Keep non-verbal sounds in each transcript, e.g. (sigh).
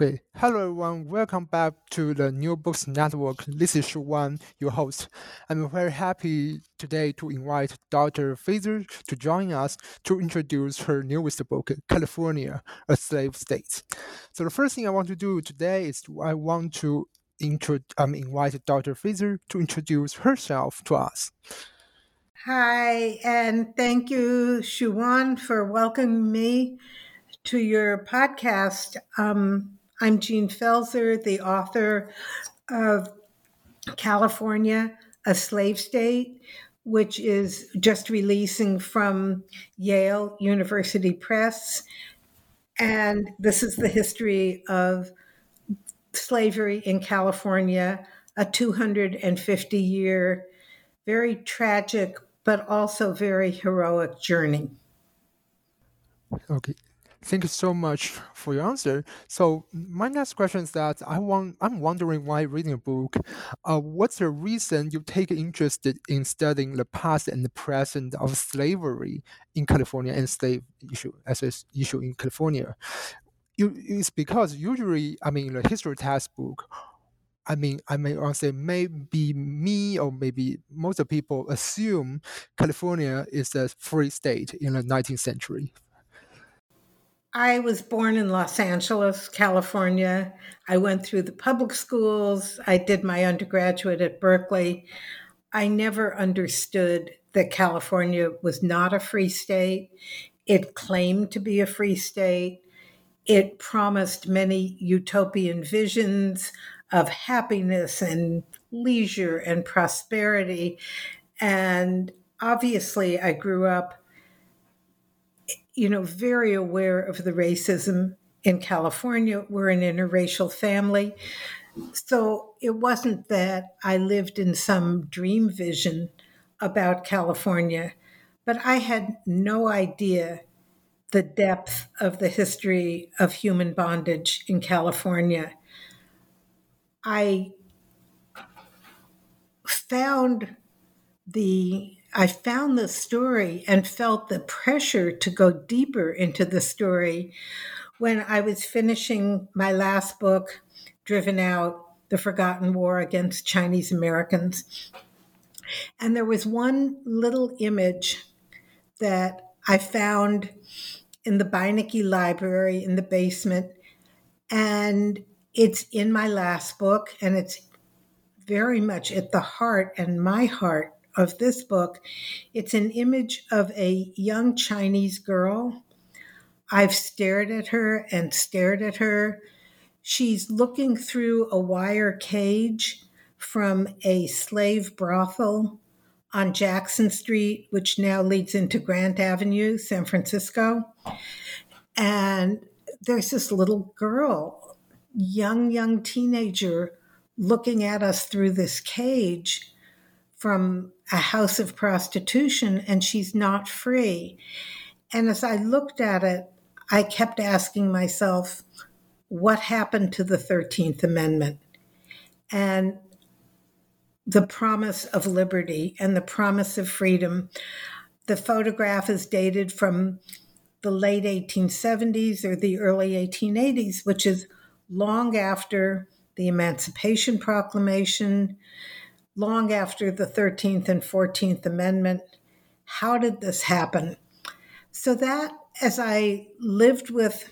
Okay, hello everyone, welcome back to the New Books Network. This is Shu Wan, your host. I'm very happy today to invite Dr. Pfaelzer to join us to introduce her newest book, California, a Slave State. So the first thing I want to do today is to, I want to intro, um, invite Dr. Pfaelzer to introduce herself to us. Hi, and thank you, Shu Wan, for welcoming me to your podcast. Um, I'm Jean Pfaelzer, the author of California, a Slave State, which is just releasing from Yale University Press. And this is the history of slavery in California, a 250 year, very tragic, but also very heroic journey. Okay, Thank you so much (laughs) for your answer. So my next question is that I want I'm wondering why reading a book. Uh, what's the reason you take interest in studying the past and the present of slavery in California and slave issue as an issue in California? You, it's because usually, I mean, the history textbook I mean, I may say maybe me or maybe most of people assume California is a free state in the 19th century. I was born in Los Angeles, California. I went through the public schools. I did my undergraduate at Berkeley. I never understood that California was not a free state. It claimed to be a free state. It promised many utopian visions of happiness and leisure and prosperity. And obviously, I grew up you know, very aware of the racism in California. We're an interracial family. So it wasn't that I lived in some dream vision about California, but I had no idea the depth of the history of human bondage in California. I found the I found the story and felt the pressure to go deeper into the story when I was finishing my last book, Driven Out The Forgotten War Against Chinese Americans. And there was one little image that I found in the Beinecke Library in the basement. And it's in my last book, and it's very much at the heart and my heart of this book, it's an image of a young Chinese girl. I've stared at her and stared at her. She's looking through a wire cage from a slave brothel on Jackson Street, which now leads into Grant Avenue, San Francisco. And there's this little girl, young, young teenager, looking at us through this cage from a house of prostitution and she's not free. And as I looked at it, I kept asking myself, what happened to the 13th Amendment? And the promise of liberty and the promise of freedom. The photograph is dated from the late 1870s or the early 1880s, which is long after the Emancipation Proclamation, long after the 13th and 14th Amendment. How did this happen? So that as I lived with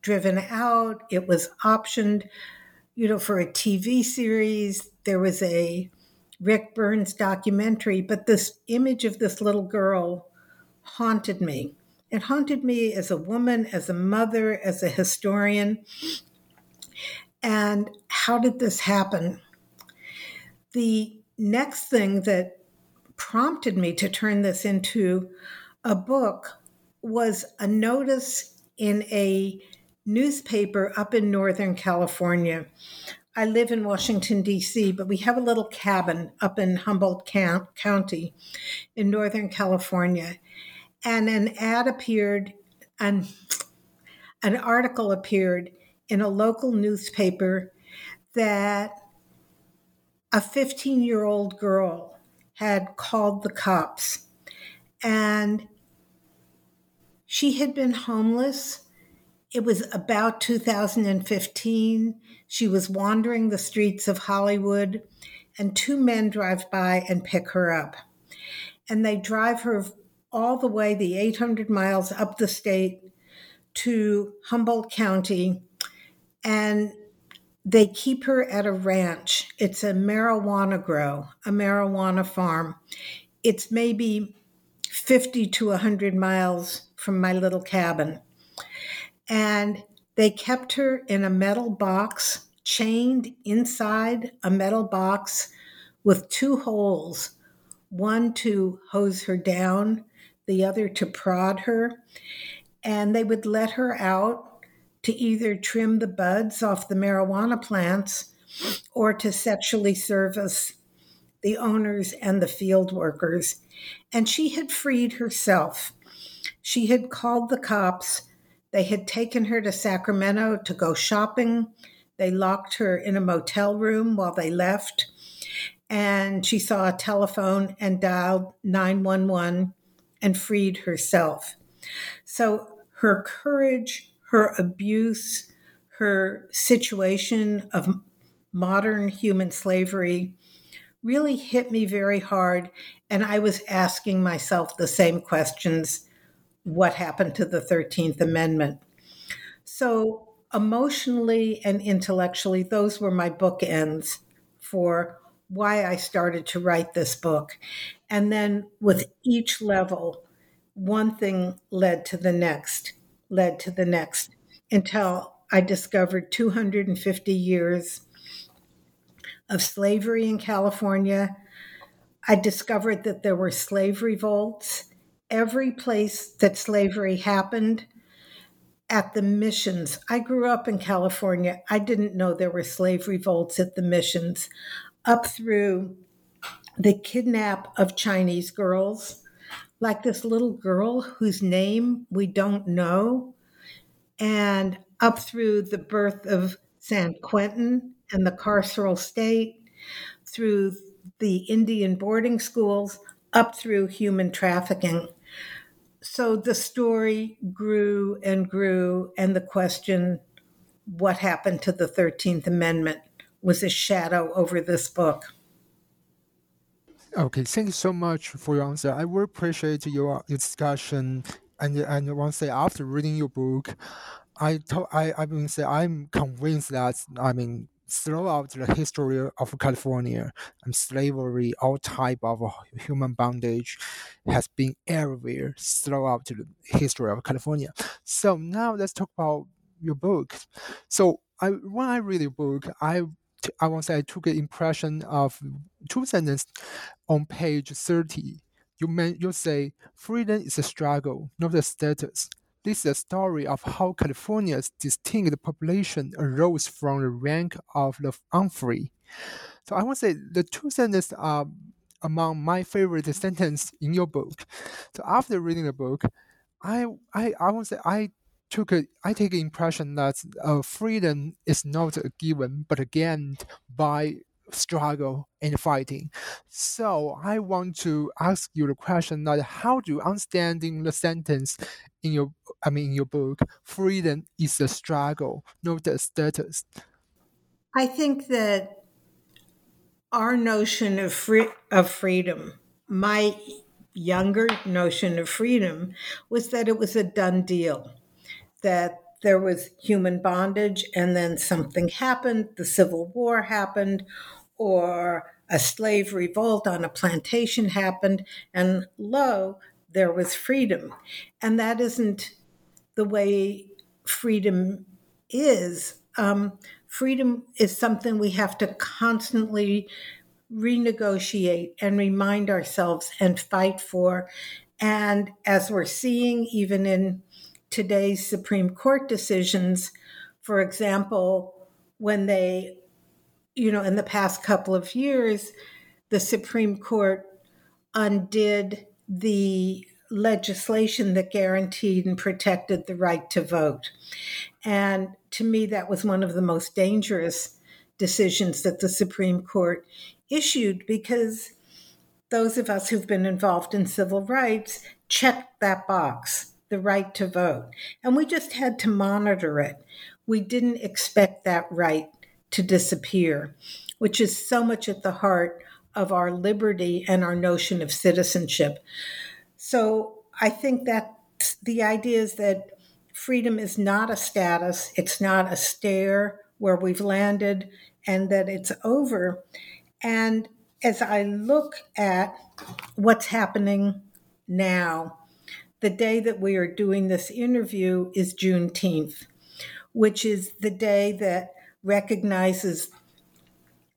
Driven Out, it was optioned, you know, for a TV series. There was a Ric Burns documentary, but this image of this little girl haunted me. It haunted me as a woman, as a mother, as a historian. And how did this happen? The next thing that prompted me to turn this into a book was a notice in a newspaper up in Northern California. I live in Washington, D.C., but we have a little cabin up in Humboldt County in Northern California. And an ad appeared, and an article appeared in a local newspaper that a 15 year old girl had called the cops and she had been homeless. It was about 2015. She was wandering the streets of Hollywood, and two men drive by and pick her up. And they drive her all the way, the 800 miles up the state to Humboldt County, and they keep her at a ranch. It's a marijuana grow, a marijuana farm. It's maybe 50 to 100 miles from my little cabin. And they kept her in a metal box, chained inside a metal box with two holes one to hose her down, the other to prod her. And they would let her out to either trim the buds off the marijuana plants or to sexually service the owners and the field workers. And she had freed herself. She had called the cops. They had taken her to Sacramento to go shopping. They locked her in a motel room while they left. And she saw a telephone and dialed 911 and freed herself. So her courage her abuse, her situation of modern human slavery really hit me very hard. And I was asking myself the same questions what happened to the 13th Amendment? So, emotionally and intellectually, those were my bookends for why I started to write this book. And then with each level, one thing led to the next led to the next until I discovered 250 years of slavery in California. I discovered that there were slave revolts. Every place that slavery happened, at the missions. I grew up in California. I didn't know there were slave revolts at the missions, up through the kidnap of Chinese girls like this little girl whose name we don't know, and up through the birth of San Quentin and the carceral state, through the Indian boarding schools, up through human trafficking. So the story grew and grew, and the question, what happened to the 13th Amendment, was a shadow over this book. Okay, thank you so much for your answer. I will appreciate your, discussion. And and once say after reading your book, I to, I I mean say I'm convinced that I mean throughout the history of California and slavery, all type of human bondage has been everywhere throughout the history of California. So now let's talk about your book. So I when I read your book, I I want to say I took an impression of two sentences on page 30. You, may, you say, freedom is a struggle, not a status. This is a story of how California's distinct population arose from the rank of the unfree. So I want to say the two sentences are among my favorite sentences in your book. So after reading the book, I I I want to say I took a, I take the impression that uh, freedom is not a given, but gained by struggle and fighting. So I want to ask you the question that how do you understanding the sentence in your I mean in your book, freedom is a struggle, not a status. I think that our notion of free of freedom, my younger notion of freedom was that it was a done deal that there was human bondage and then something happened, the Civil War happened, or a slave revolt on a plantation happened, and lo, there was freedom. And that isn't the way freedom is. Um, freedom is something we have to constantly renegotiate and remind ourselves and fight for. And as we're seeing, even in today's Supreme Court decisions, for example, when they, you know, in the past couple of years, the Supreme Court undid the legislation that guaranteed and protected the right to vote. And to me, that was one of the most dangerous decisions that the Supreme Court issued because those of us who've been involved in civil rights checked that box, the right to vote. And we just had to monitor it. We didn't expect that right to disappear, which is so much at the heart of our liberty and our notion of citizenship. So I think that the idea is that freedom is not a status, it's not a stair where we've landed and that it's over. And as I look at what's happening now, the day that we are doing this interview is Juneteenth, which is the day that recognizes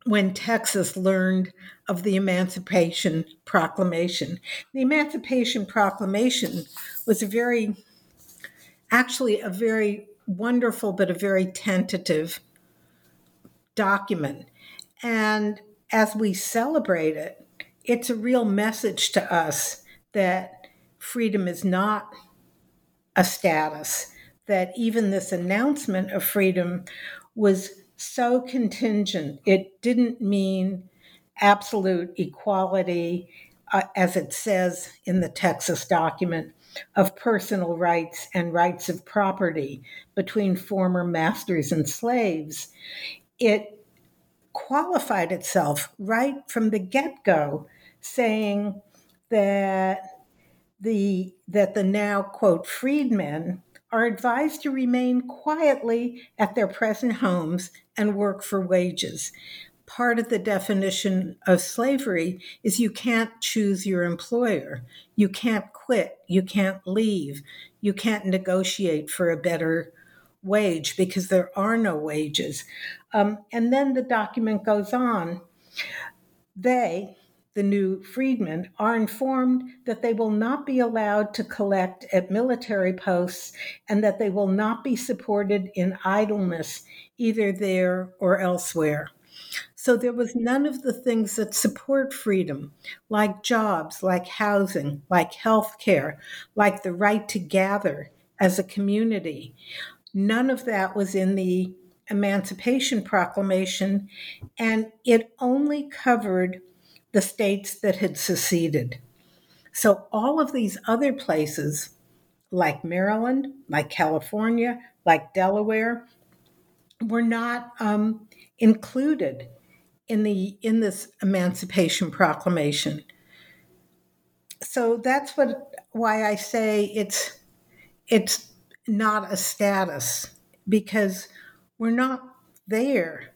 when Texas learned of the Emancipation Proclamation. The Emancipation Proclamation was a very, actually, a very wonderful but a very tentative document. And as we celebrate it, it's a real message to us that freedom is not a status, that even this announcement of freedom was so contingent. It didn't mean absolute equality, uh, as it says in the Texas document, of personal rights and rights of property between former masters and slaves. It qualified itself right from the get-go saying that the that the now quote freedmen are advised to remain quietly at their present homes and work for wages. Part of the definition of slavery is you can't choose your employer. You can't quit. You can't leave. You can't negotiate for a better wage because there are no wages. Um, and then the document goes on. They, the new freedmen, are informed that they will not be allowed to collect at military posts and that they will not be supported in idleness either there or elsewhere. So there was none of the things that support freedom, like jobs, like housing, like health care, like the right to gather as a community. None of that was in the Emancipation Proclamation, and it only covered the states that had seceded. So all of these other places, like Maryland, like California, like Delaware, were not um, included in the in this Emancipation Proclamation. So that's what why I say it's it's not a status because we're not there.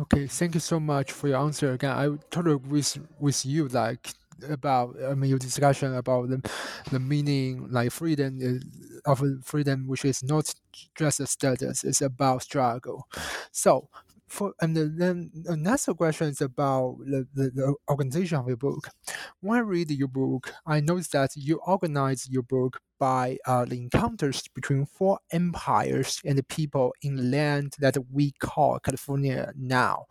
Okay, thank you so much for your answer. Again, I totally agree with, with you. Like about I mean your discussion about the the meaning like freedom is, of freedom, which is not just a status; it's about struggle. So for and then another question is about the, the, the, organization of your book. When I read your book, I noticed that you organize your book by uh, the encounters between four empires and the people in land that we call California now.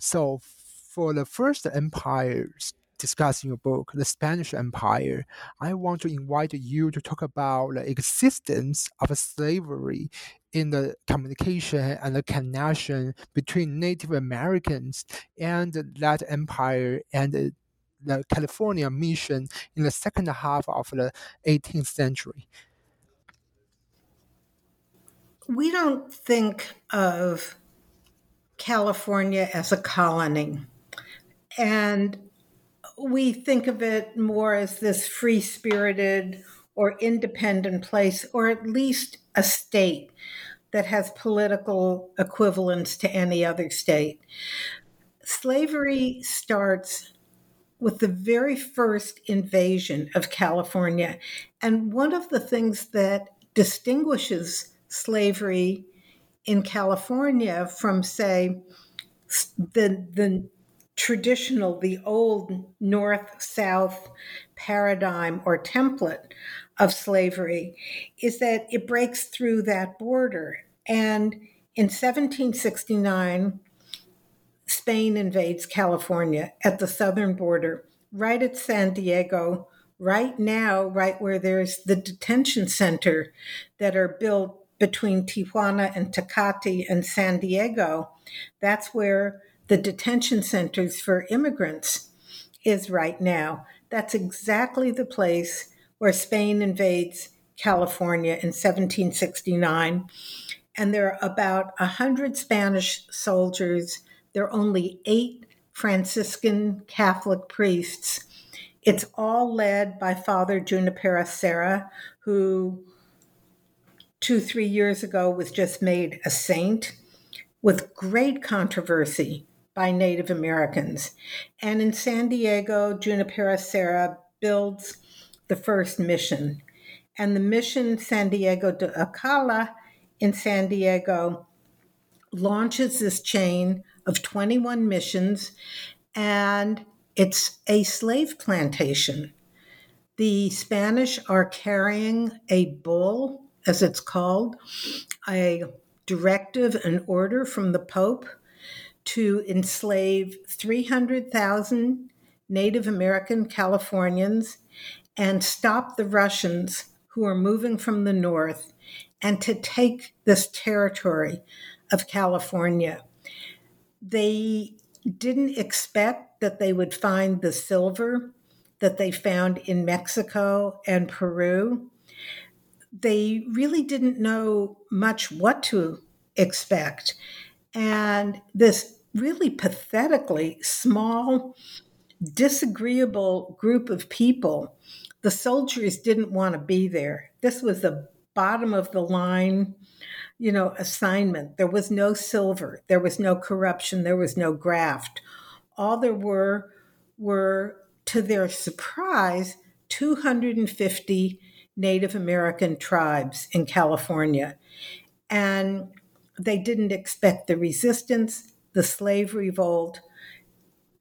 So for the first empires discuss in your book, The Spanish Empire, I want to invite you to talk about the existence of slavery in the communication and the connection between Native Americans and that empire and the California mission in the second half of the 18th century. We don't think of California as a colony. And we think of it more as this free spirited or independent place, or at least a state that has political equivalence to any other state. Slavery starts with the very first invasion of California. And one of the things that distinguishes slavery in California from, say, the, the traditional, the old north south paradigm or template of slavery is that it breaks through that border. And in 1769, Spain invades California at the southern border, right at San Diego, right now, right where there's the detention center that are built between Tijuana and Tecate and San Diego. That's where the detention centers for immigrants is right now. That's exactly the place where Spain invades California in 1769. And there are about 100 Spanish soldiers. There are only eight Franciscan Catholic priests. It's all led by Father Junipero Serra, who two, three years ago was just made a saint with great controversy by Native Americans. And in San Diego, Junipero Serra builds the first mission. And the mission San Diego de Alcalá in San Diego launches this chain of 21 missions, and it's a slave plantation. The Spanish are carrying a bull, as it's called, a directive, an order from the Pope to enslave 300,000 Native American Californians and stop the Russians who are moving from the north and to take this territory of California. They didn't expect that they would find the silver that they found in Mexico and Peru. They really didn't know much what to expect. And this really pathetically small, disagreeable group of people, the soldiers didn't want to be there. This was the bottom of the line, you know, assignment. There was no silver, there was no corruption, there was no graft. All there were were, to their surprise, 250 Native American tribes in California. And they didn't expect the resistance, the slave revolt.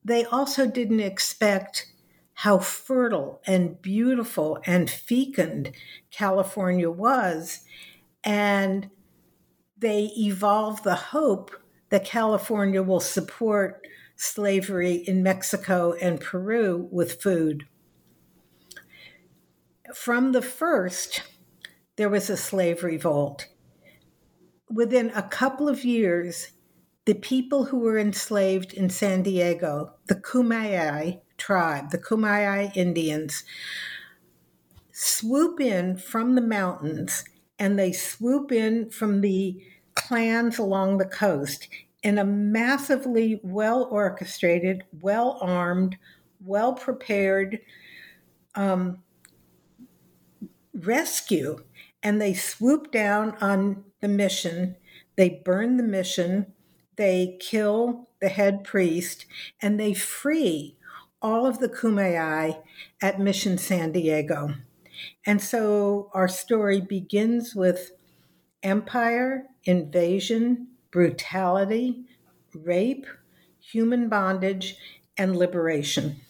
They also didn't expect how fertile and beautiful and fecund California was. And they evolved the hope that California will support slavery in Mexico and Peru with food. From the first, there was a slave revolt within a couple of years, the people who were enslaved in San Diego, the Kumeyaay tribe, the Kumeyaay Indians, swoop in from the mountains and they swoop in from the clans along the coast in a massively well orchestrated, well armed, well prepared um, rescue. And they swoop down on the mission, they burn the mission, they kill the head priest, and they free all of the Kumeyaay at Mission San Diego. And so our story begins with empire, invasion, brutality, rape, human bondage, and liberation.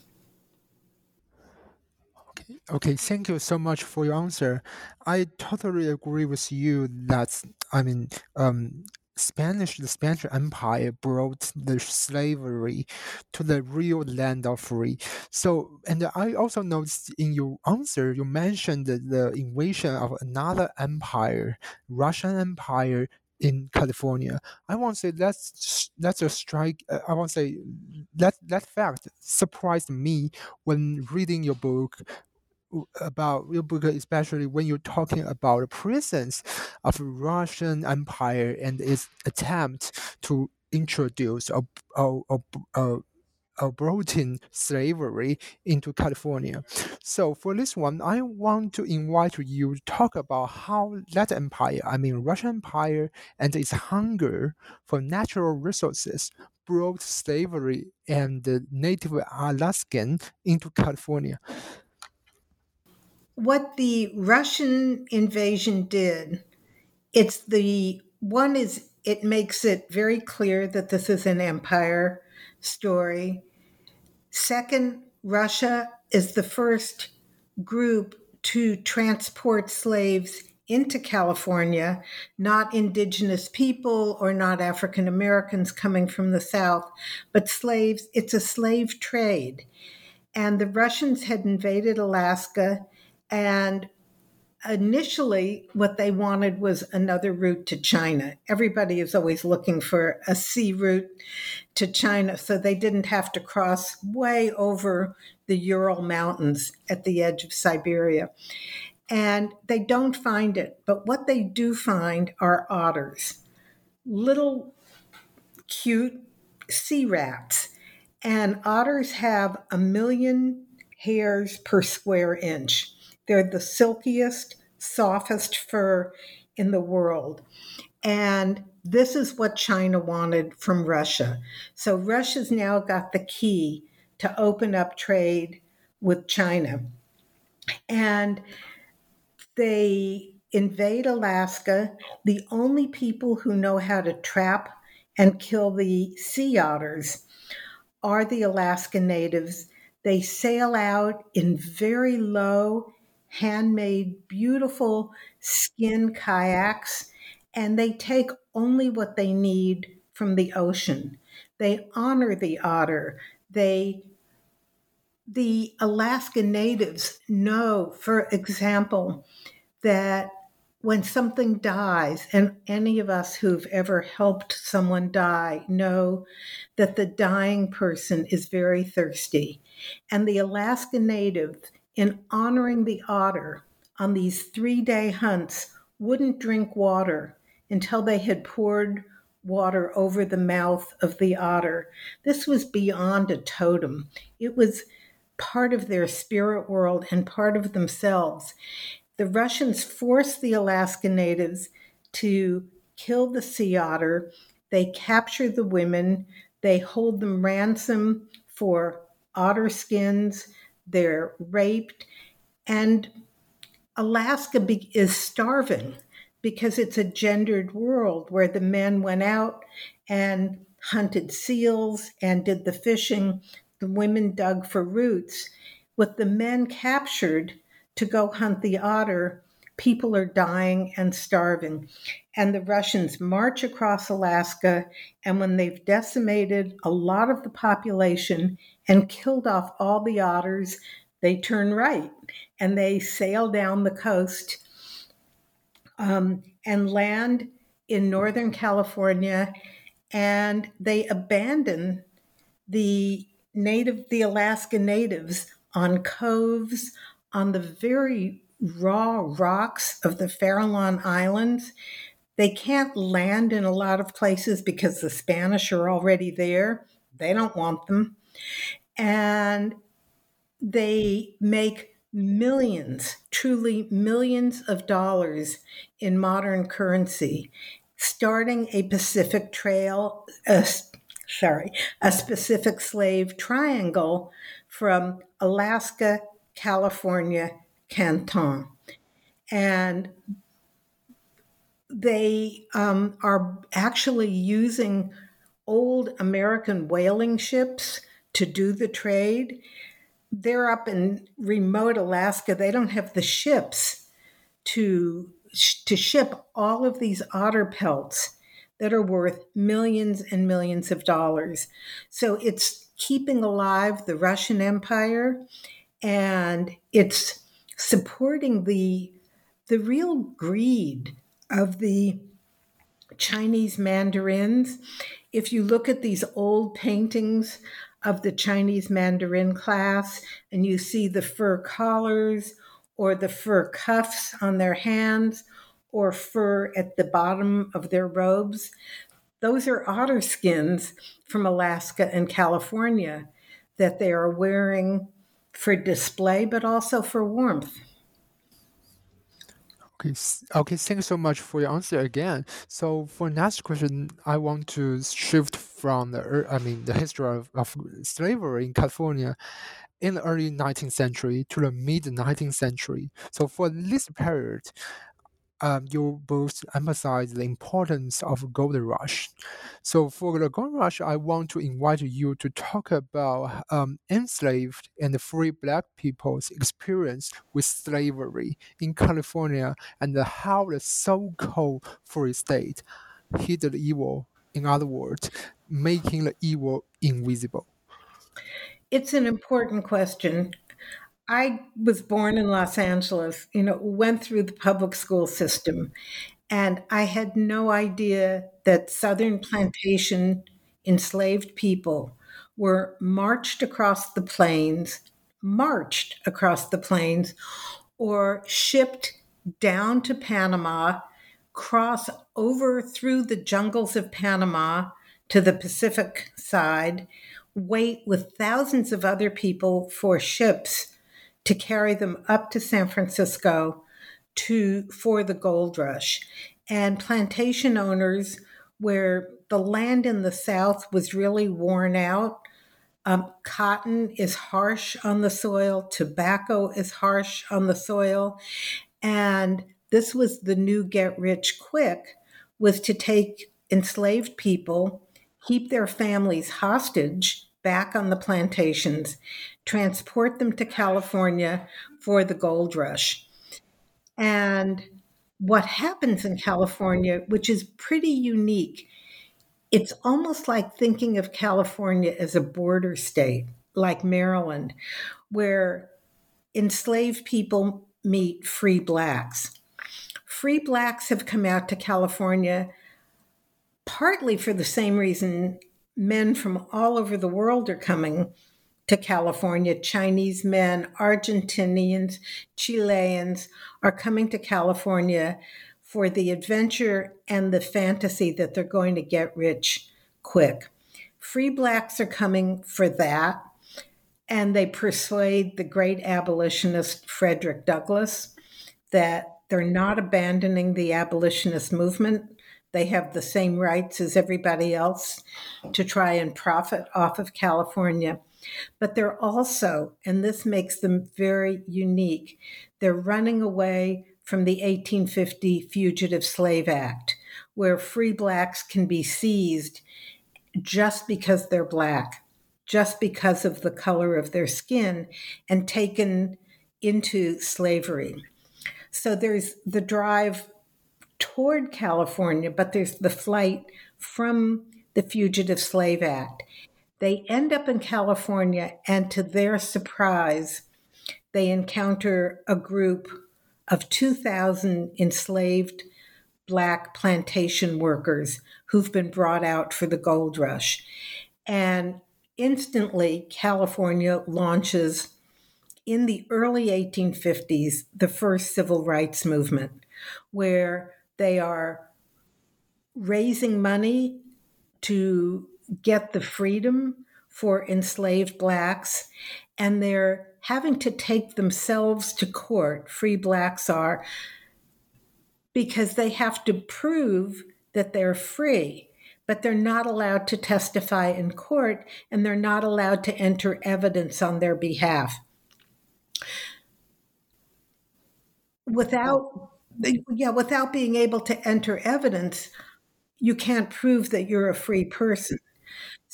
Okay, thank you so much for your answer. I totally agree with you that I mean, um, Spanish, the Spanish Empire brought the slavery to the real land of free. So, and I also noticed in your answer, you mentioned the invasion of another empire, Russian Empire in California. I want to say that's that's a strike. Uh, I want to say that that fact surprised me when reading your book about especially when you're talking about the presence of Russian Empire and its attempt to introduce a, a, a, a abroading slavery into California. So for this one, I want to invite you to talk about how that empire, I mean Russian Empire and its hunger for natural resources brought slavery and native Alaskan into California what the Russian invasion did, it's the one is it makes it very clear that this is an empire story. Second, Russia is the first group to transport slaves into California, not indigenous people or not African Americans coming from the South, but slaves. It's a slave trade. And the Russians had invaded Alaska, and initially what they wanted was another route to China. Everybody is always looking for a sea route to China, so they didn't have to cross way over the Ural Mountains at the edge of Siberia and they don't find it. But what they do find are otters, little cute sea rats. And otters have a million hairs per square inch. They're the silkiest, softest fur in the world. And this is what China wanted from Russia. So Russia's now got the key to open up trade with China. And they invade Alaska. The only people who know how to trap and kill the sea otters are the Alaska natives. They sail out in very low, handmade, beautiful skin kayaks, and they take only what they need from the ocean. They honor the otter. They the Alaska natives know, for example, that when something dies, and any of us who've ever helped someone die know that the dying person is very thirsty. And the Alaska native, in honoring the otter on these three day hunts, wouldn't drink water until they had poured water over the mouth of the otter. This was beyond a totem. It was part of their spirit world and part of themselves. The Russians forced the Alaska natives to kill the sea otter. They capture the women. They hold them ransom for otter skins. They're raped. And Alaska be- is starving because it's a gendered world where the men went out and hunted seals and did the fishing the women dug for roots. With the men captured to go hunt the otter, people are dying and starving. And the Russians march across Alaska, and when they've decimated a lot of the population and killed off all the otters, they turn right and they sail down the coast um, and land in Northern California. And they abandon the native, the Alaska natives on coves, on the very raw rocks of the Farallon Islands. They can't land in a lot of places because the Spanish are already there. They don't want them. And they make millions, truly millions of dollars in modern currency, starting a Pacific Trail, uh, sorry, a specific slave triangle from Alaska, California, Canton. And they um, are actually using old American whaling ships to do the trade. They're up in remote Alaska. They don't have the ships to to ship all of these otter pelts that are worth millions and millions of dollars. So it's keeping alive the Russian Empire and it's supporting the the real greed of the Chinese mandarins. If you look at these old paintings of the Chinese mandarin class and you see the fur collars or the fur cuffs on their hands or fur at the bottom of their robes. Those are otter skins from Alaska and California that they are wearing for display, but also for warmth. Okay, okay. Thank you so much for your answer again. So for next question, I want to shift from the I mean the history of, of slavery in California in the early 19th century to the mid 19th century. So for this period, um, your books emphasize the importance of gold rush. So for the gold rush, I want to invite you to talk about um, enslaved and free black people's experience with slavery in California and how the so-called free state hid the evil. In other words, making the evil invisible. It's an important question I was born in Los Angeles, you know, went through the public school system, and I had no idea that Southern plantation enslaved people were marched across the plains, marched across the plains, or shipped down to Panama, cross over through the jungles of Panama to the Pacific side, wait with thousands of other people for ships to carry them up to San Francisco to for the gold rush. And plantation owners, where the land in the South was really worn out, um, cotton is harsh on the soil, tobacco is harsh on the soil, and this was the new get rich quick was to take enslaved people, keep their families hostage back on the plantations, transport them to California for the gold rush. And what happens in California, which is pretty unique, it's almost like thinking of California as a border state, like Maryland, where enslaved people meet free blacks. Free blacks have come out to California partly for the same reason men from all over the world are coming to California. Chinese men, Argentinians, Chileans are coming to California for the adventure and the fantasy that they're going to get rich quick. Free blacks are coming for that, and they persuade the great abolitionist Frederick Douglass that they're not abandoning the abolitionist movement. They have the same rights as everybody else to try and profit off of California. But they're also, and this makes them very unique, they're running away from the 1850 Fugitive Slave Act, where free blacks can be seized just because they're black, just because of the color of their skin, and taken into slavery. So there's the drive toward California, but there's the flight from the Fugitive Slave Act. They end up in California, and to their surprise, they encounter a group of 2,000 enslaved black plantation workers who've been brought out for the gold rush. And instantly, California launches in the early 1850s the first civil rights movement, where they are raising money to get the freedom for enslaved blacks, and they're having to take themselves to court, free blacks are, because they have to prove that they're free. But they're not allowed to testify in court and they're not allowed to enter evidence on their behalf. Without, yeah, without being able to enter evidence, you can't prove that you're a free person.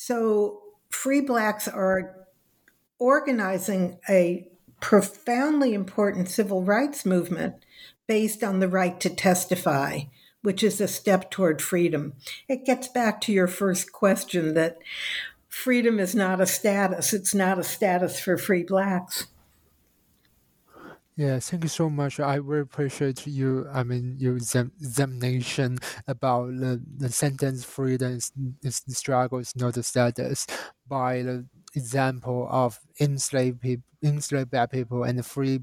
So, free blacks are organizing a profoundly important civil rights movement based on the right to testify, which is a step toward freedom. It gets back to your first question that freedom is not a status, it's not a status for free blacks. Yeah, thank you so much. I really appreciate you. I mean, your examination about the, the sentence freedom is, is the struggle is not a status by the example of enslaved people, enslaved black people and free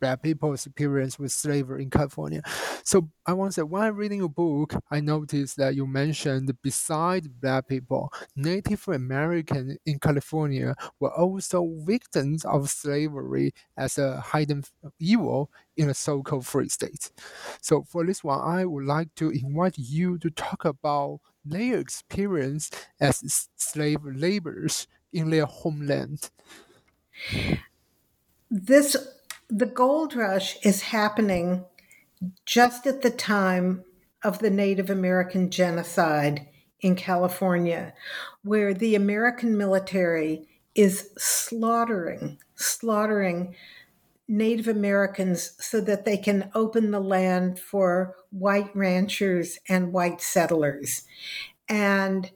black people's experience with slavery in California. So I want to say, while reading your book, I noticed that you mentioned besides black people, Native Americans in California were also victims of slavery as a hidden evil in a so-called free state. So for this one, I would like to invite you to talk about their experience as slave laborers in their homeland. This the gold rush is happening just at the time of the Native American genocide in California, where the American military is slaughtering, slaughtering Native Americans so that they can open the land for white ranchers and white settlers. And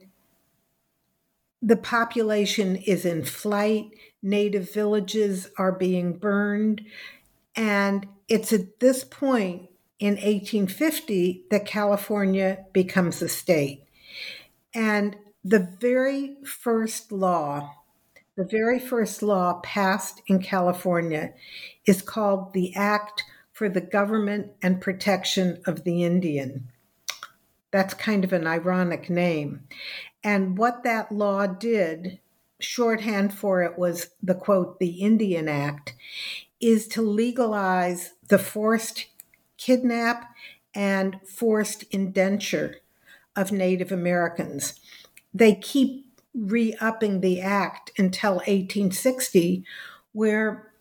the population is in flight, native villages are being burned. And it's at this point in 1850 that California becomes a state. And the very first law, the very first law passed in California is called the Act for the Government and Protection of the Indian. That's kind of an ironic name. And what that law did, shorthand for it was the quote, the Indian Act, is to legalize the forced kidnap and forced indenture of Native Americans. They keep re upping the act until 1860, where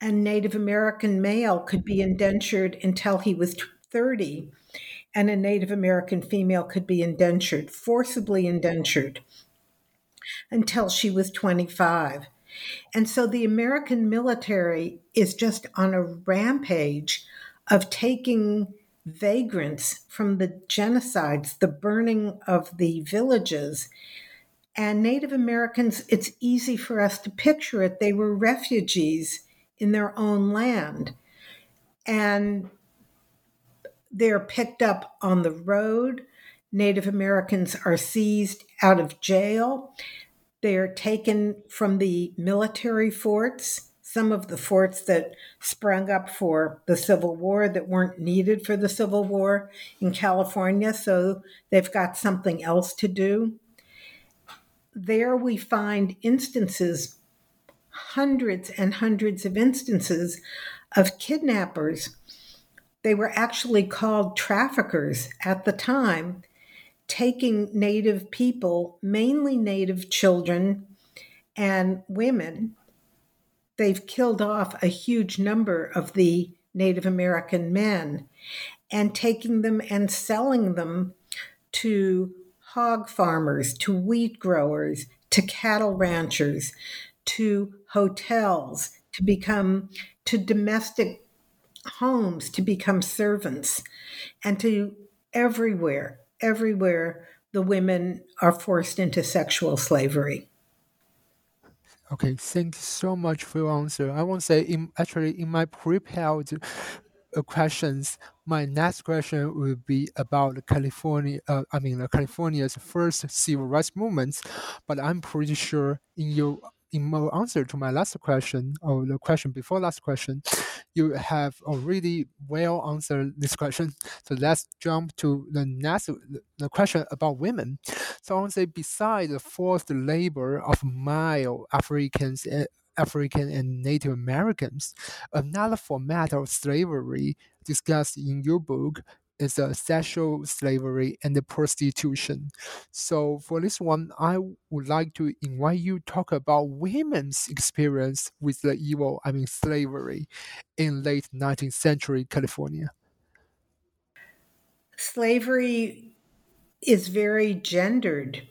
a Native American male could be indentured until he was 30, and a Native American female could be indentured, forcibly indentured, until she was 25. And so the American military is just on a rampage of taking vagrants from the genocides, the burning of the villages. And Native Americans, it's easy for us to picture it. They were refugees in their own land. And they're picked up on the road. Native Americans are seized out of jail. They are taken from the military forts, some of the forts that sprung up for the Civil War that weren't needed for the Civil War in California, so they've got something else to do. There we find instances, hundreds and hundreds of instances of kidnappers. They were actually called traffickers at the time taking Native people, mainly Native children and women. They've killed off a huge number of the Native American men and taking them and selling them to hog farmers, to wheat growers, to cattle ranchers, to hotels, to become to domestic homes, to become servants, and to everywhere everywhere the women are forced into sexual slavery. Okay, thank you so much for your answer. I want to say, in, actually, in my prepared uh, questions, my next question will be about California. Uh, I mean, California's first civil rights movements, but I'm pretty sure in your in my answer to my last question or the question before last question, (sniffs) you have already well answered this question. So let's jump to the next the question about women. So I want to say, besides the forced labor of male Africans. Uh, African and Native Americans. Another format of slavery discussed in your book is uh, sexual slavery and the prostitution. So for this one, I would like to invite you talk about women's experience with the evil, I mean slavery, in late 19th century California. Slavery is very gendered.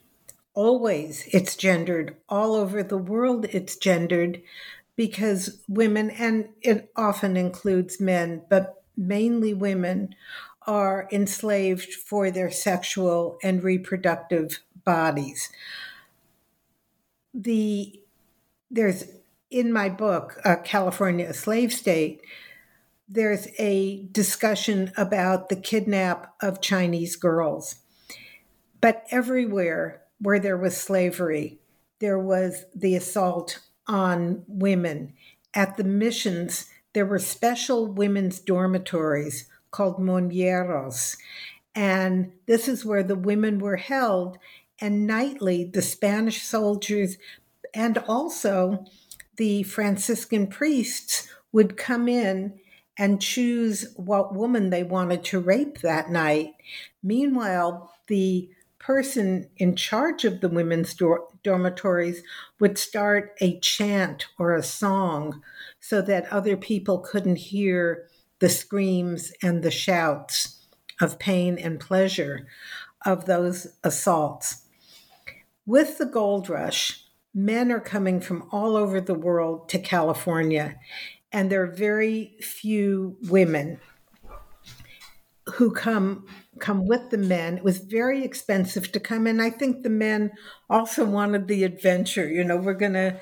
Always it's gendered. All over the world it's gendered because women, and it often includes men, but mainly women, are enslaved for their sexual and reproductive bodies. The there's in my book, uh, California, a Slave State, there's a discussion about the kidnap of Chinese girls. But everywhere where there was slavery, there was the assault on women. At the missions, there were special women's dormitories called monjeríos. And this is where the women were held. And nightly, the Spanish soldiers and also the Franciscan priests would come in and choose what woman they wanted to rape that night. Meanwhile, the person in charge of the women's dor- dormitories would start a chant or a song so that other people couldn't hear the screams and the shouts of pain and pleasure of those assaults. With the gold rush, men are coming from all over the world to California, and there are very few women who come come with the men. It was very expensive to come in. I think the men also wanted the adventure. You know, we're going to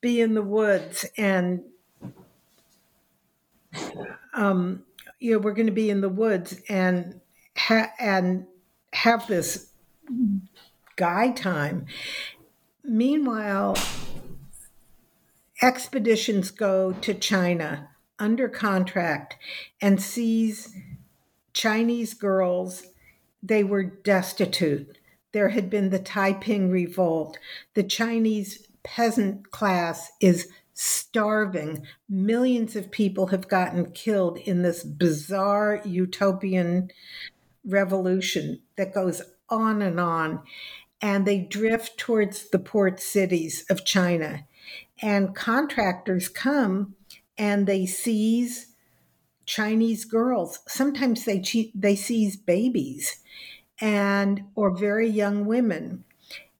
be in the woods and um, you know we're going to be in the woods and ha- and have this guy time. Meanwhile, expeditions go to China under contract and seize Chinese girls. They were destitute. There had been the Taiping Revolt. The Chinese peasant class is starving. Millions of people have gotten killed in this bizarre utopian revolution that goes on and on. And they drift towards the port cities of China. And contractors come and they seize Chinese girls. Sometimes they che- they seize babies and or very young women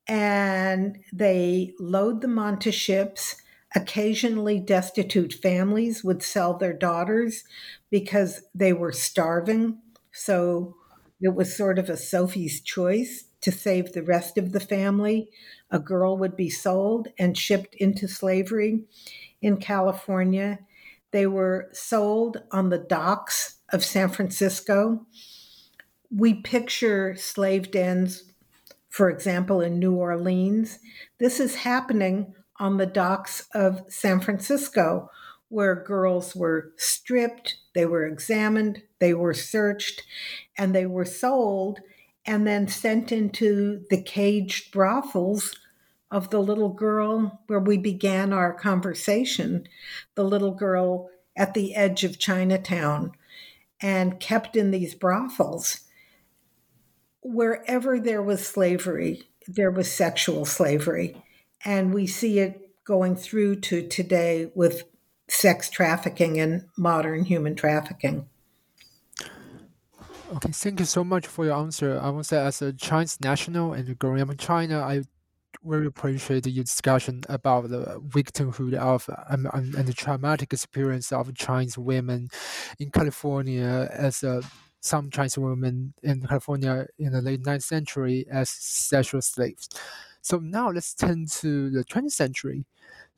and they load them onto ships. Occasionally, destitute families would sell their daughters because they were starving. So it was sort of a Sophie's choice to save the rest of the family. A girl would be sold and shipped into slavery in California. They were sold on the docks of San Francisco. We picture slave dens for example, in New Orleans. This is happening on the docks of San Francisco, where girls were stripped, they were examined, they were searched, and they were sold and then sent into the caged brothels of the little girl where we began our conversation, the little girl at the edge of Chinatown, and kept in these brothels wherever there was slavery, there was sexual slavery. And we see it going through to today with sex trafficking and modern human trafficking. Okay, thank you so much for your answer. I want to say, as a Chinese national and growing up in China, I very appreciate your discussion about the victimhood of um, and the traumatic experience of Chinese women in California as a some Chinese women in California in the late 19th century as sexual slaves. So now let's turn to the 20th century.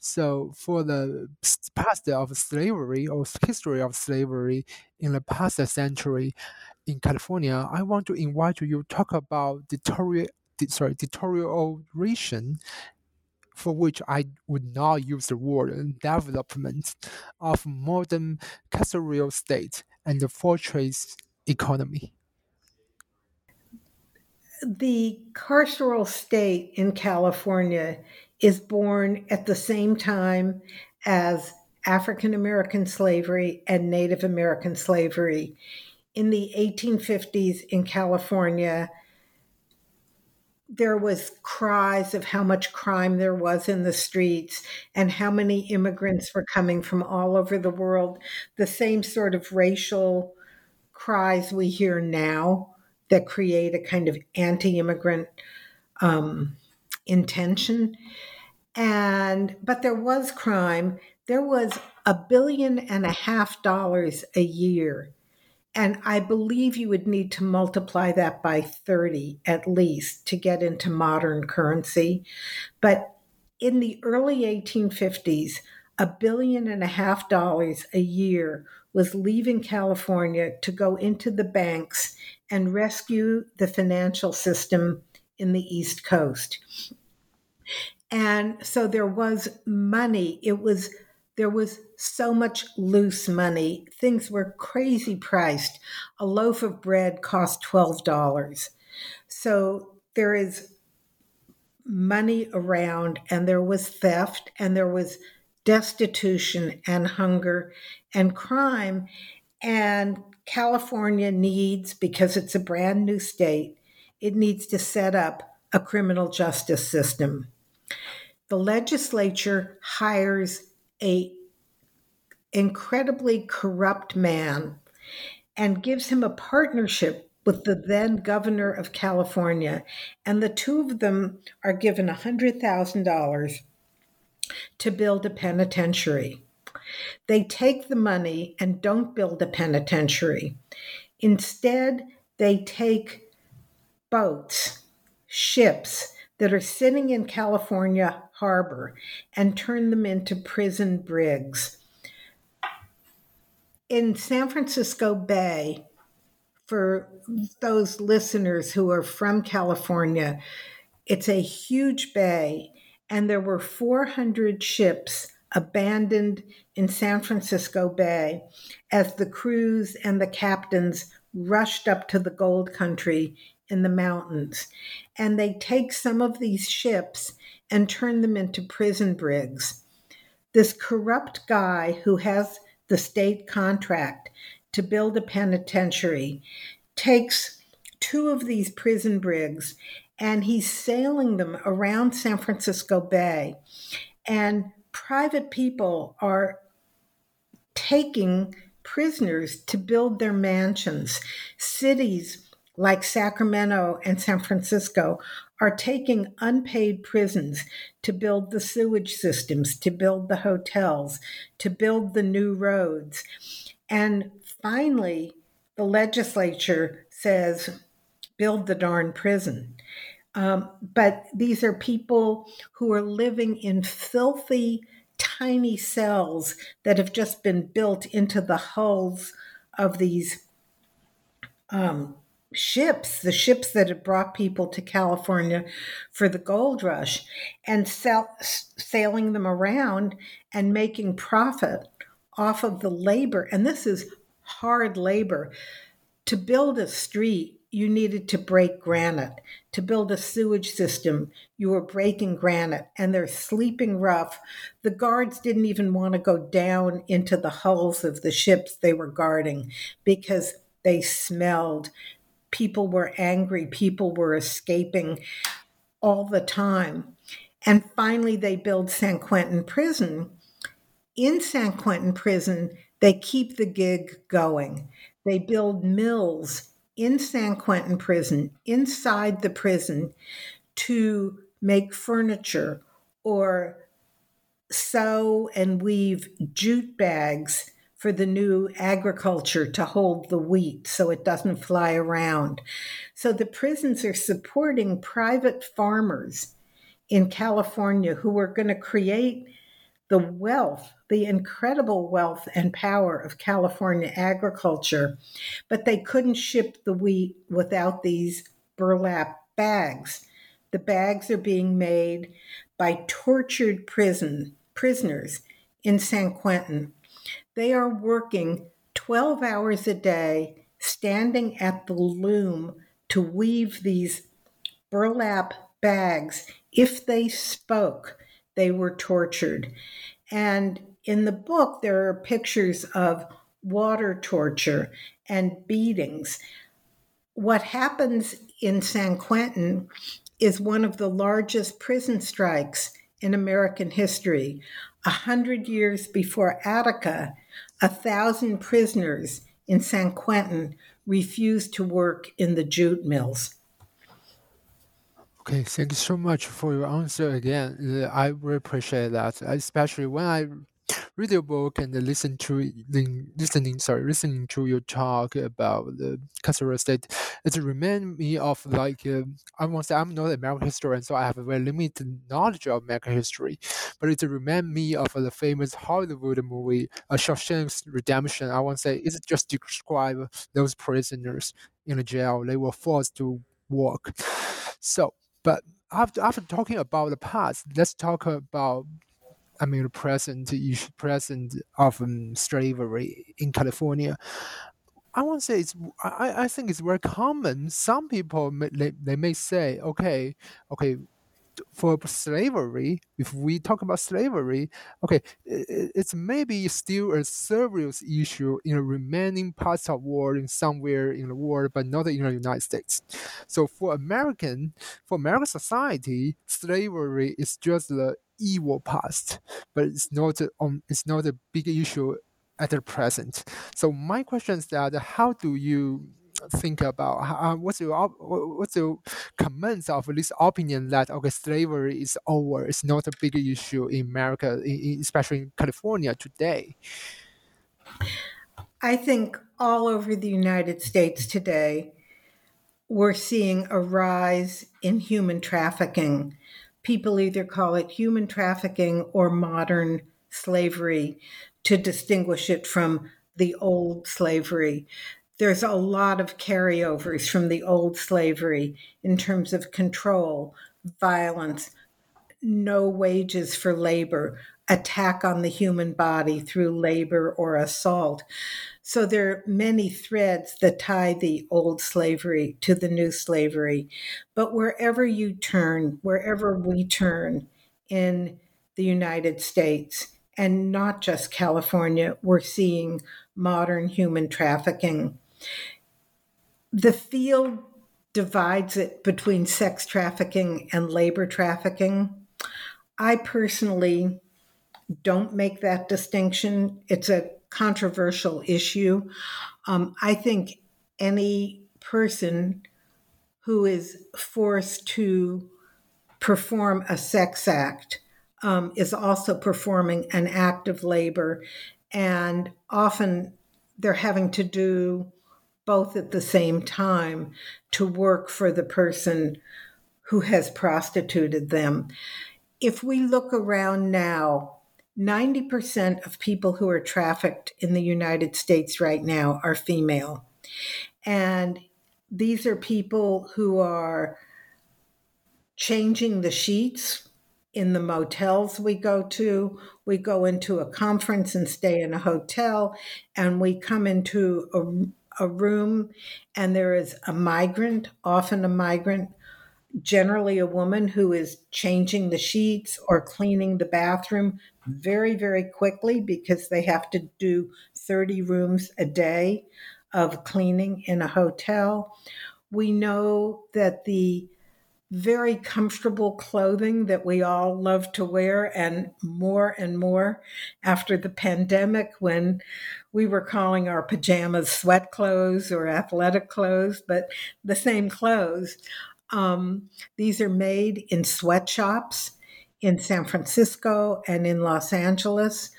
So for the past of slavery or history of slavery in the past century in California, I want to invite you to talk about deterior, sorry, deterioration for which I would not use the word development of modern carceral state and the fortress economy? The carceral state in California is born at the same time as African American slavery and Native American slavery. In the 1850s in California, there was cries of how much crime there was in the streets and how many immigrants were coming from all over the world the same sort of racial cries we hear now that create a kind of anti immigrant um, intention. And, but there was crime. There was a billion and a half dollars a year. And I believe you would need to multiply that by 30 at least to get into modern currency. But in the early 1850s, a billion and a half dollars a year was leaving California to go into the banks and rescue the financial system in the East Coast. And so there was money. It was there was so much loose money. Things were crazy priced. A loaf of bread cost $12. So there is money around and there was theft and there was destitution and hunger and crime. And California needs, because it's a brand new state, it needs to set up a criminal justice system. The legislature hires a incredibly corrupt man and gives him a partnership with the then governor of California. And the two of them are given $100,000 to build a penitentiary. They take the money and don't build a penitentiary. Instead, they take boats, ships that are sitting in California harbor and turn them into prison brigs. In San Francisco Bay, for those listeners who are from California, it's a huge bay, and there were 400 ships abandoned in San Francisco Bay as the crews and the captains rushed up to the gold country in the mountains. And they take some of these ships and turn them into prison brigs. This corrupt guy who has the state contract to build a penitentiary takes two of these prison brigs and he's sailing them around San Francisco Bay. And private people are taking prisoners to build their mansions. Cities like Sacramento and San Francisco are taking unpaid prisons to build the sewage systems, to build the hotels, to build the new roads. And finally, the legislature says, build the darn prison. Um, but these are people who are living in filthy, tiny cells that have just been built into the hulls of these um, ships, the ships that had brought people to California for the gold rush, and sell, sailing them around and making profit off of the labor. And this is hard labor. To build a street, you needed to break granite. To build a sewage system, you were breaking granite and they're sleeping rough. The guards didn't even want to go down into the hulls of the ships they were guarding because they smelled. People were angry, people were escaping all the time. And finally, they build San Quentin Prison. In San Quentin Prison, they keep the gig going. They build mills in San Quentin prison, inside the prison, to make furniture or sew and weave jute bags for the new agriculture to hold the wheat so it doesn't fly around. So the prisons are supporting private farmers in California who are going to create the wealth, the incredible wealth and power of California agriculture, but they couldn't ship the wheat without these burlap bags. The bags are being made by tortured prison prisoners in San Quentin. They are working 12 hours a day, standing at the loom to weave these burlap bags. If they spoke, they were tortured. And in the book, there are pictures of water torture and beatings. What happens in San Quentin is one of the largest prison strikes in American history. A hundred years before Attica, a thousand prisoners in San Quentin refused to work in the jute mills. Okay, thank you so much for your answer again. Uh, I really appreciate that, especially when I read your book and listen to listening sorry listening to your talk about the carceral state it reminds me of like uh, i want to say i'm not an american historian so i have a very limited knowledge of american history but it reminds me of the famous hollywood movie a shawshank's redemption. I want to say it just describe those prisoners in the jail? They were forced to work so but after after talking about the past, let's talk about I mean the present present of um, slavery in California. I want to say it's I, I think it's very common. Some people may, they, they may say, okay, okay, for slavery, if we talk about slavery, okay, it's maybe still a serious issue in remaining parts of the world, in somewhere in the world, but not in the United States. So for American, for American society, slavery is just the evil past, but it's not um, it's not a big issue at the present. So my question is that how do you think about uh, what's your what's your comments of this opinion that okay slavery is over it's not a big issue in america especially in california today? I think all over the united states today we're seeing a rise in human trafficking. People either call it human trafficking or modern slavery to distinguish it from the old slavery there's a lot of carryovers from the old slavery in terms of control, violence, no wages for labor, attack on the human body through labor or assault. So there are many threads that tie the old slavery to the new slavery. But wherever you turn, wherever we turn in the United States, and not just California, we're seeing modern human trafficking. The field divides it between sex trafficking and labor trafficking. I personally don't make that distinction. It's a controversial issue. Um, I think any person who is forced to perform a sex act um, is also performing an act of labor, and often they're having to do both at the same time to work for the person who has prostituted them. If we look around now, 90% of people who are trafficked in the United States right now are female. And these are people who are changing the sheets in the motels we go to. We go into a conference and stay in a hotel, and we come into a a room and there is a migrant, often a migrant, generally a woman who is changing the sheets or cleaning the bathroom very, very quickly because they have to do 30 rooms a day of cleaning in a hotel. We know that the very comfortable clothing that we all love to wear, and more and more after the pandemic when we were calling our pajamas sweat clothes or athletic clothes, but the same clothes. Um, these are made in sweatshops in San Francisco and in Los Angeles.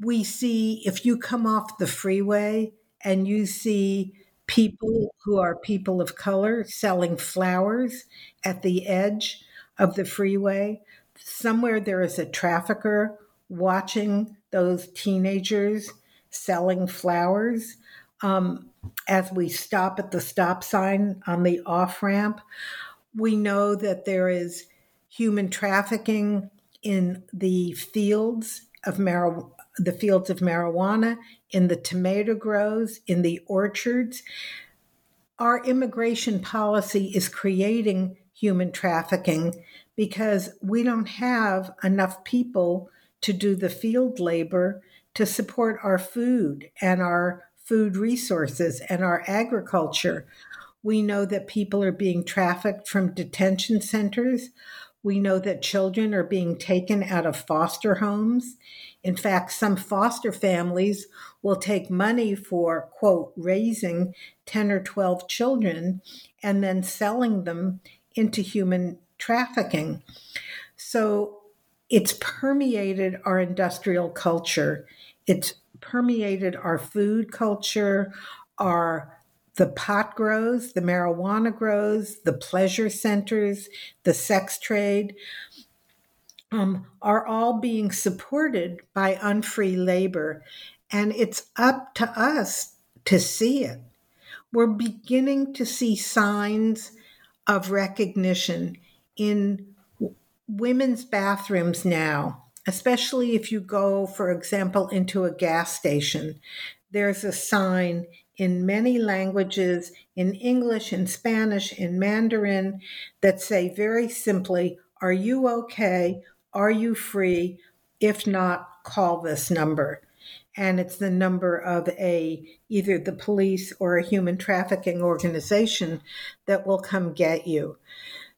We see if you come off the freeway and you see people who are people of color selling flowers at the edge of the freeway. Somewhere there is a trafficker watching those teenagers selling flowers. Um, as we stop at the stop sign on the off ramp, we know that there is human trafficking in the fields of marijuana the fields of marijuana, in the tomato grows, in the orchards. Our immigration policy is creating human trafficking because we don't have enough people to do the field labor to support our food and our food resources and our agriculture. We know that people are being trafficked from detention centers. We know that children are being taken out of foster homes. In fact, some foster families will take money for, quote, raising 10 or 12 children and then selling them into human trafficking. So it's permeated our industrial culture, it's permeated our food culture, our the pot grows, the marijuana grows, the pleasure centers, the sex trade um, are all being supported by unfree labor. And it's up to us to see it. We're beginning to see signs of recognition in women's bathrooms now, especially if you go, for example, into a gas station. There's a sign in many languages, in English, in Spanish, in Mandarin, that say very simply, Are you okay? Are you free? If not, call this number. And it's the number of a either the police or a human trafficking organization that will come get you.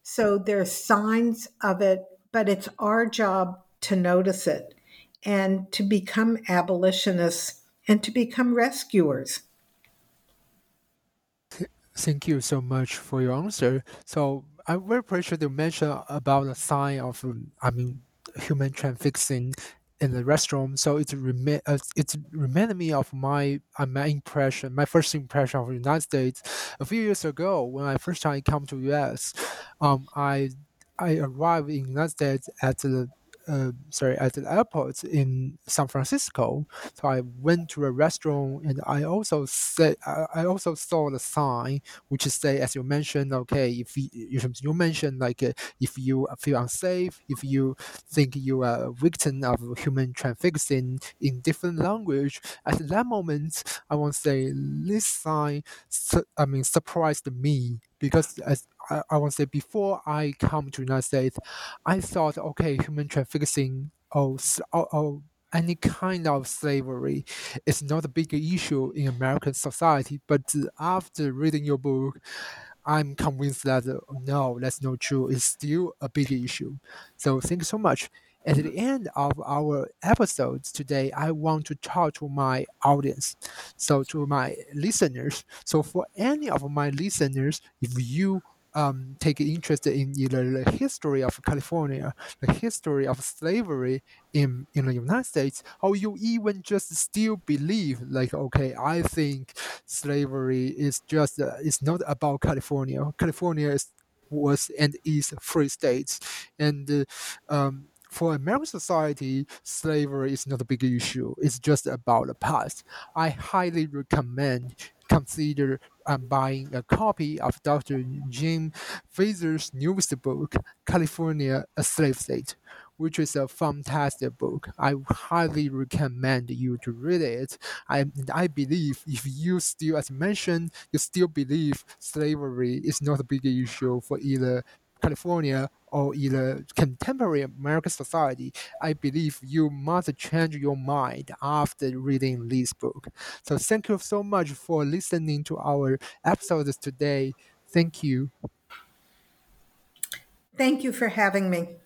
So there's signs of it, but it's our job to notice it and to become abolitionists and to become rescuers. Thank you so much for your answer. So I'm very appreciate you mentioned about the sign of, I mean, human trafficking in the restaurant. So it remi- uh, it reminded me of my uh, my impression, my first impression of the United States a few years ago when I first time come to US. Um, I I arrived in United States at the uh, sorry at the airport in San Francisco. So I went to a restaurant and I also say I also saw the sign which say as you mentioned okay if you you mentioned like uh, if you feel unsafe if you think you are a victim of human trafficking in different language at that moment I want to say this sign I mean surprised me because as I, I want to say before I come to United States, I thought okay, human trafficking or, or, or any kind of slavery is not a big issue in American society. But after reading your book, I'm convinced that uh, no, that's not true. It's still a big issue. So thank you so much. At the end of our episodes today, I want to talk to my audience, so to my listeners. So for any of my listeners, if you um, take interest in either the history of California, the history of slavery in, in the United States, or you even just still believe, like, okay, I think slavery is just, uh, it's not about California. California is, was and is free states. And uh, um, for American society, slavery is not a big issue. It's just about the past. I highly recommend consider um, buying a copy of Dr. Jean Pfaelzer's newest book, California, a Slave State, which is a fantastic book. I highly recommend you to read it. I, I believe if you still, as mentioned, you still believe slavery is not a big issue for either California or either contemporary American society, I believe you must change your mind after reading this book. So thank you so much for listening to our episodes today. Thank you. Thank you for having me.